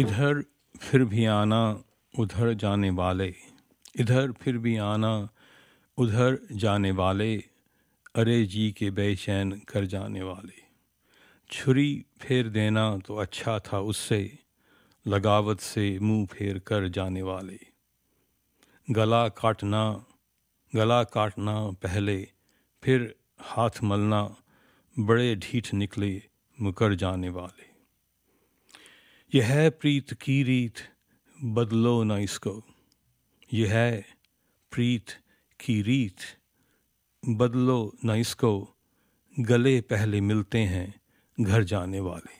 इधर फिर भी आना, उधर जाने वाले। इधर फिर भी आना, उधर जाने वाले। अरे जी के बेचैन कर जाने वाले। छुरी फेर देना तो अच्छा था उससे, लगावत से मुँह फेर कर जाने वाले। गला काटना गला काटना पहले, फिर हाथ मलना, बड़े ढीठ निकले मुकर जाने वाले। यह है प्रीत की रीत, बदलो न इसको। यह है प्रीत की रीत, बदलो न इसको। गले पहले मिलते हैं घर जाने वाले।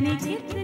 जाने कितना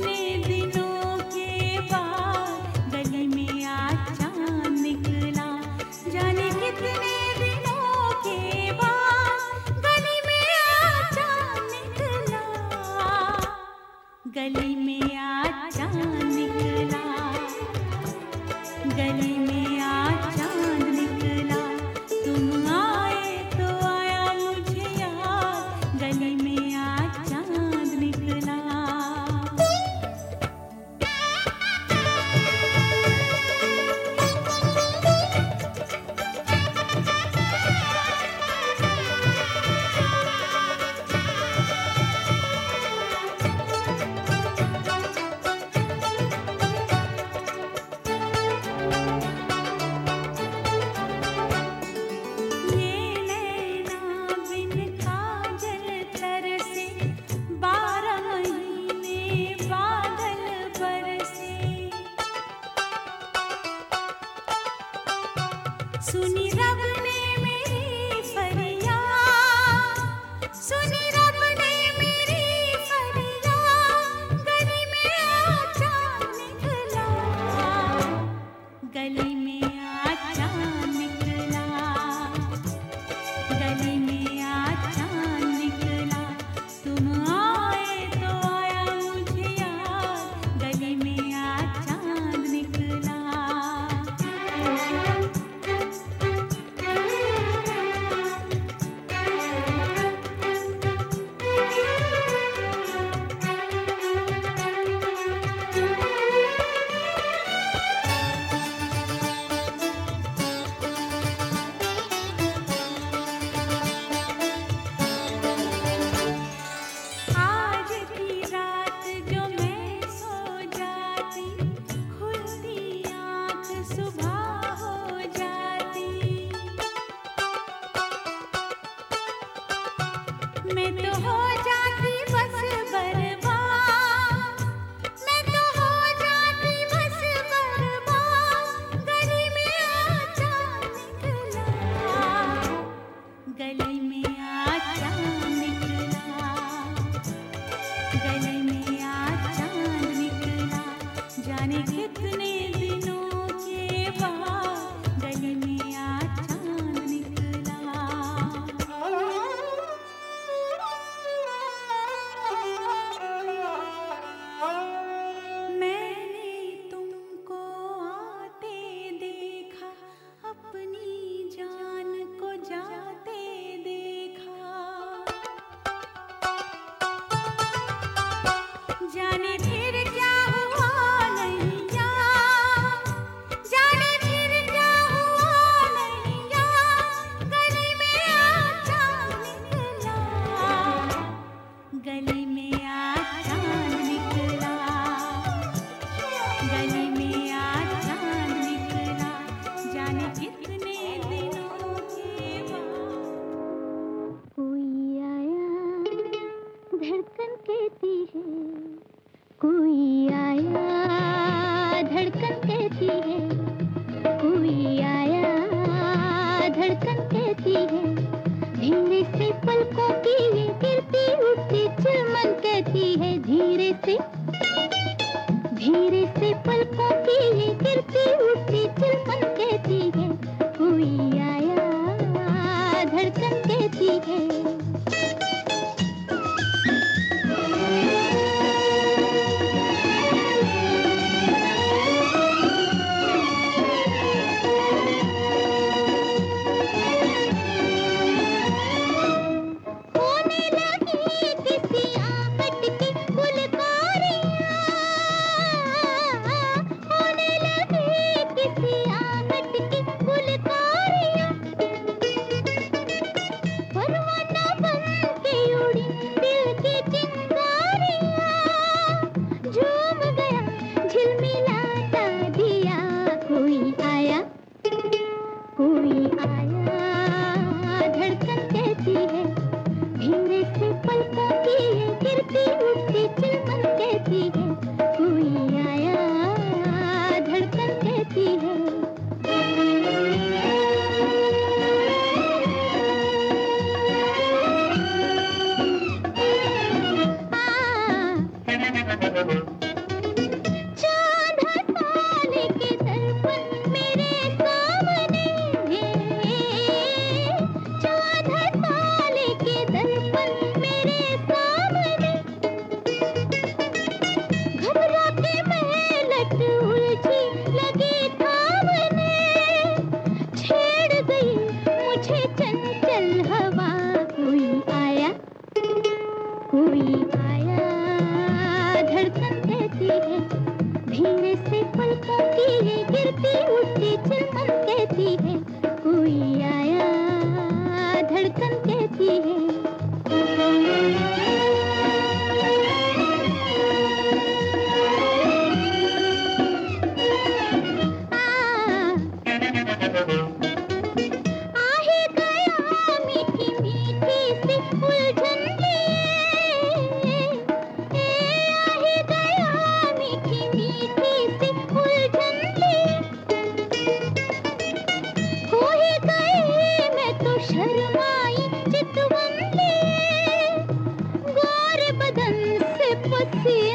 he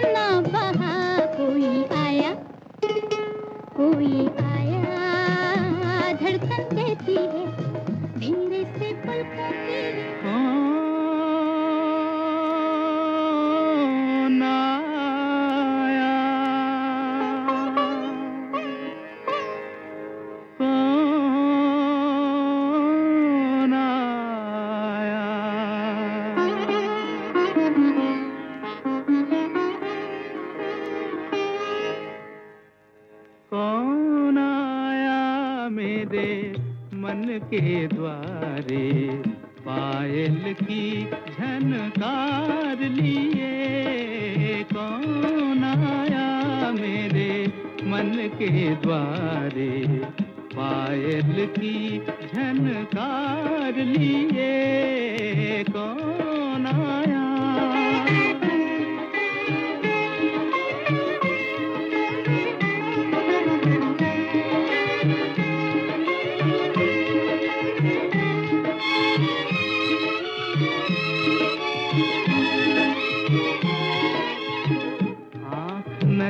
प्यार लिए कौन आया?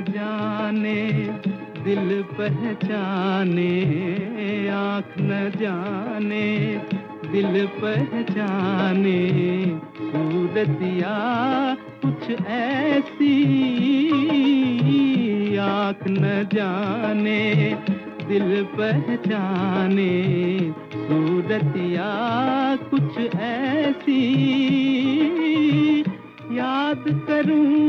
जाने दिल पहचाने आँख जाने, दिल पहचाने, सूरतिया कुछ ऐसी, आँख न जाने, दिल पहचाने, सूरतिया कुछ ऐसी, याद करूँ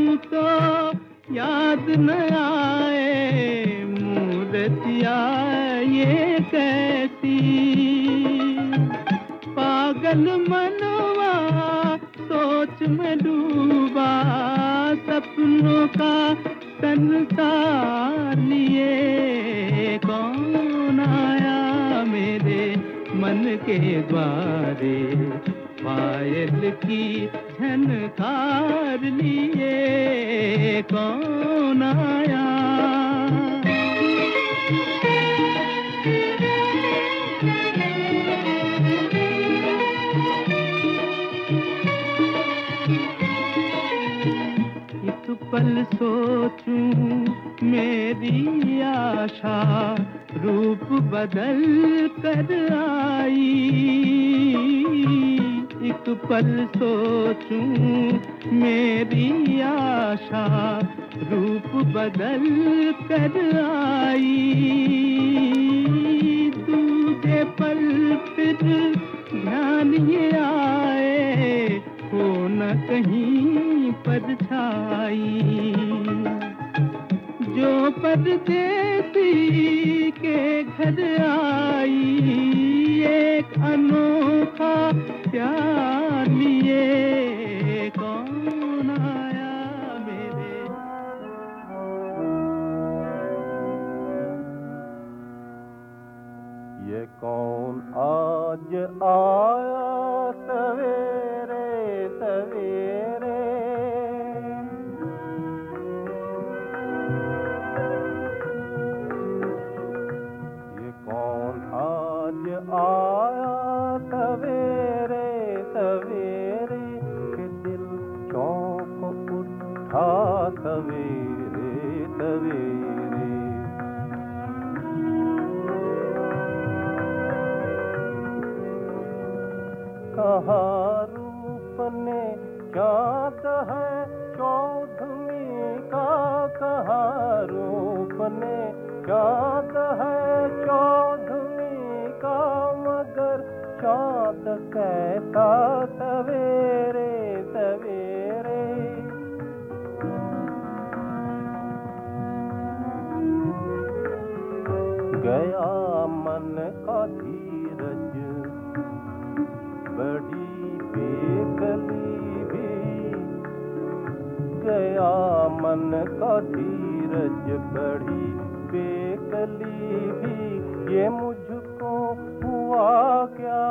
लगन मनवा, सोच में डूबा, सपनों का संसार लिए। कौन आया मेरे मन के द्वारे? पायल की झनकार लिए। कौन आया फिर सोचूं, मेरी आशा रूप बदल कर आई। एक पल सोचूं, मेरी आशा रूप बदल कर आई। दूधे पल फिर ध्यान ये आया ना कहीं परछाई जो पद देती के घर आई, एक अनोखा प्यार लिए कौन आया मेरे? ये कौन आज आया गया मन का धीरज बढ़ी बेकली भी। ये मुझको हुआ क्या?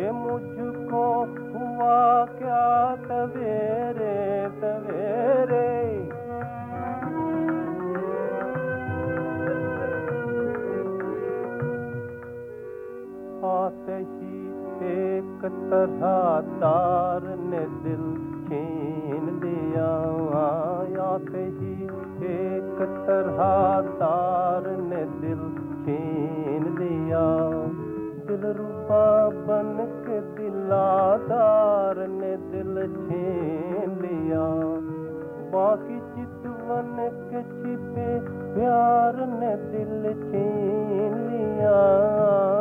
ये मुझको हुआ क्या? तवेरे तवेरे। आते ही एक तरह तार दिल छीन लिया, आया कही एक तरह तार ने दिल छीन लिया। दिल रूपा बन के दिलादार ने दिल छीन लिया। बाकी चितवन के छिपे प्यार ने दिल छीन लिया।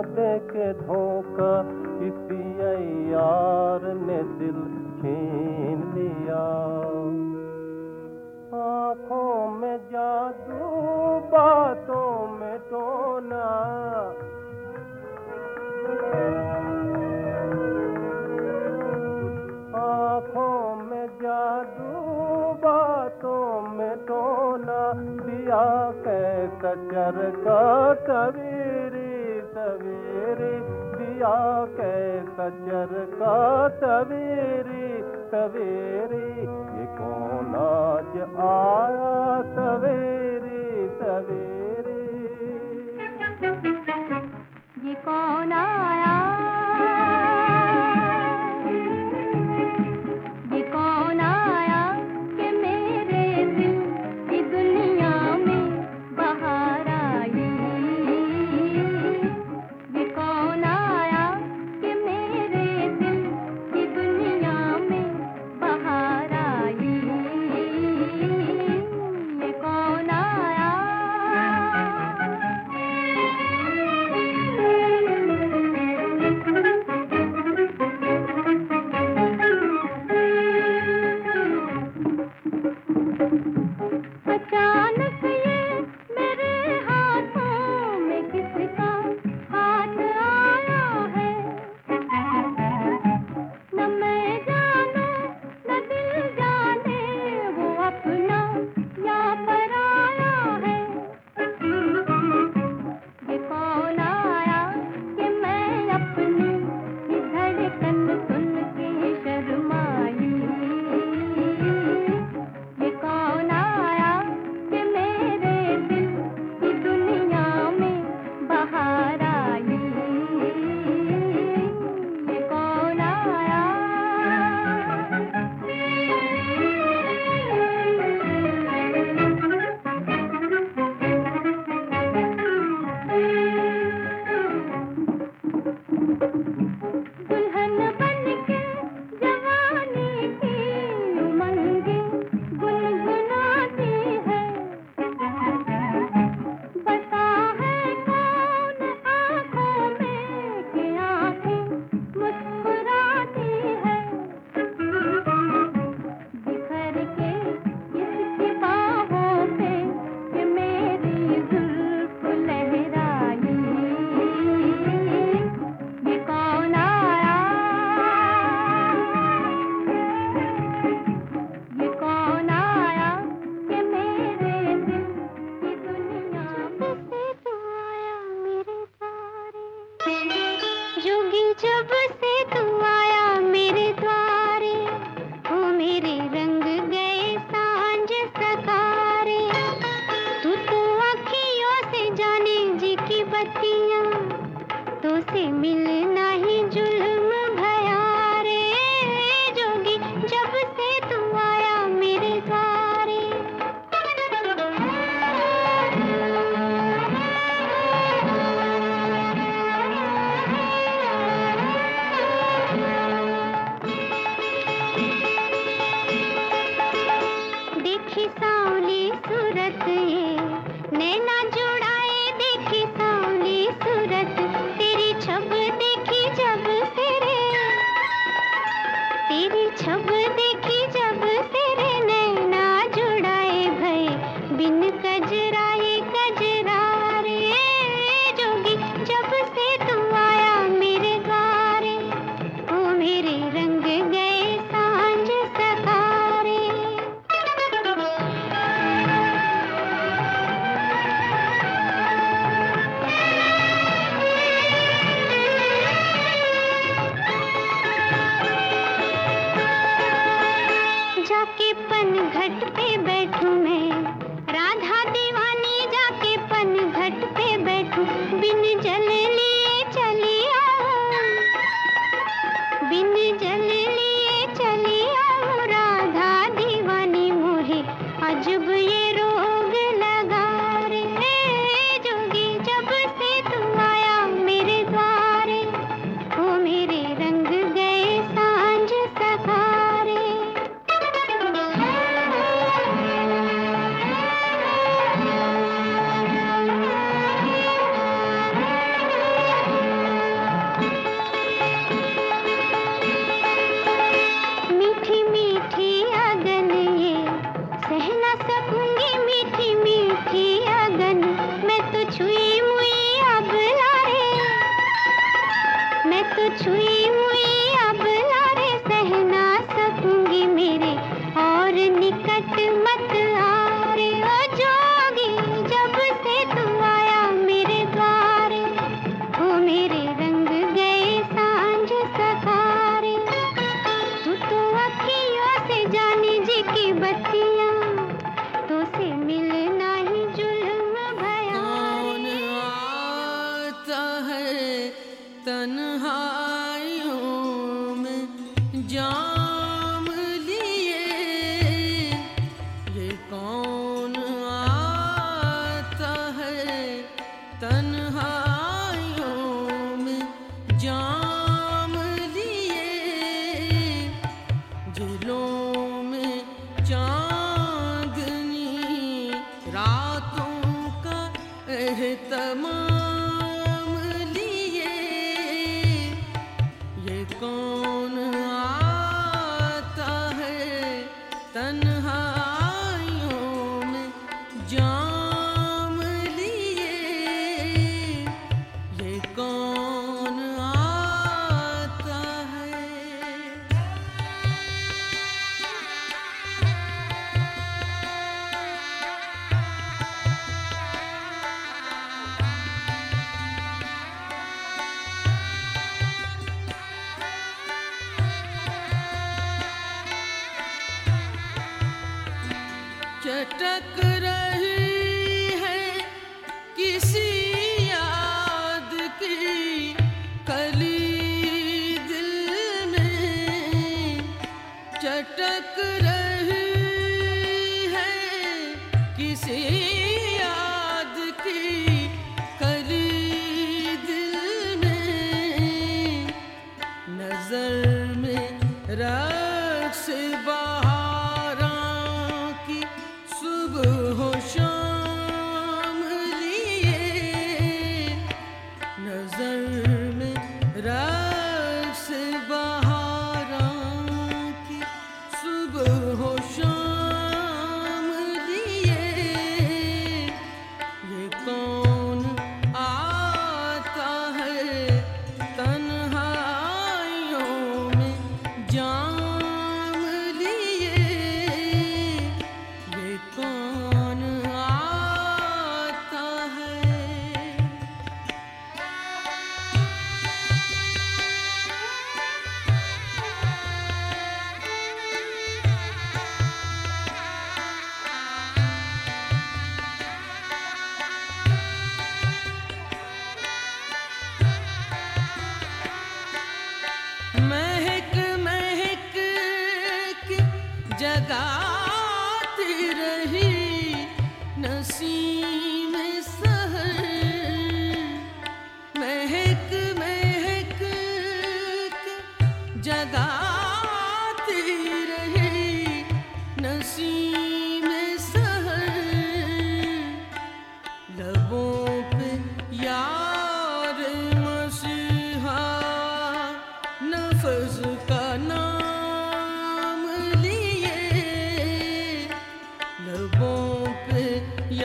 देख धोखा किसी यार ने दिल छीन लिया। आँखों में जादू, बातों में टोना। आँखों में जादू, बातों में टोना। दिया कह कचर का सवेरी सवेरी मैया के सजर का सवेरी सवेरी। ये कौन आज आया सवेरी सवेरी? ये कौन आया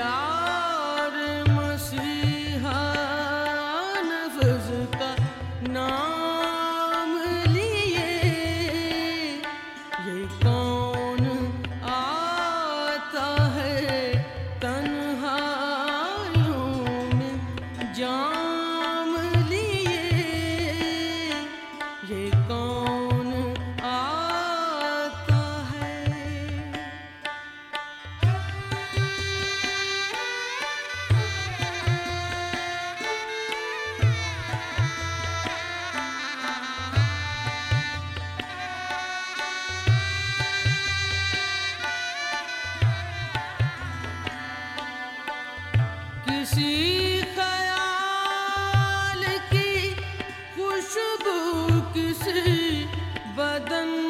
Oh. than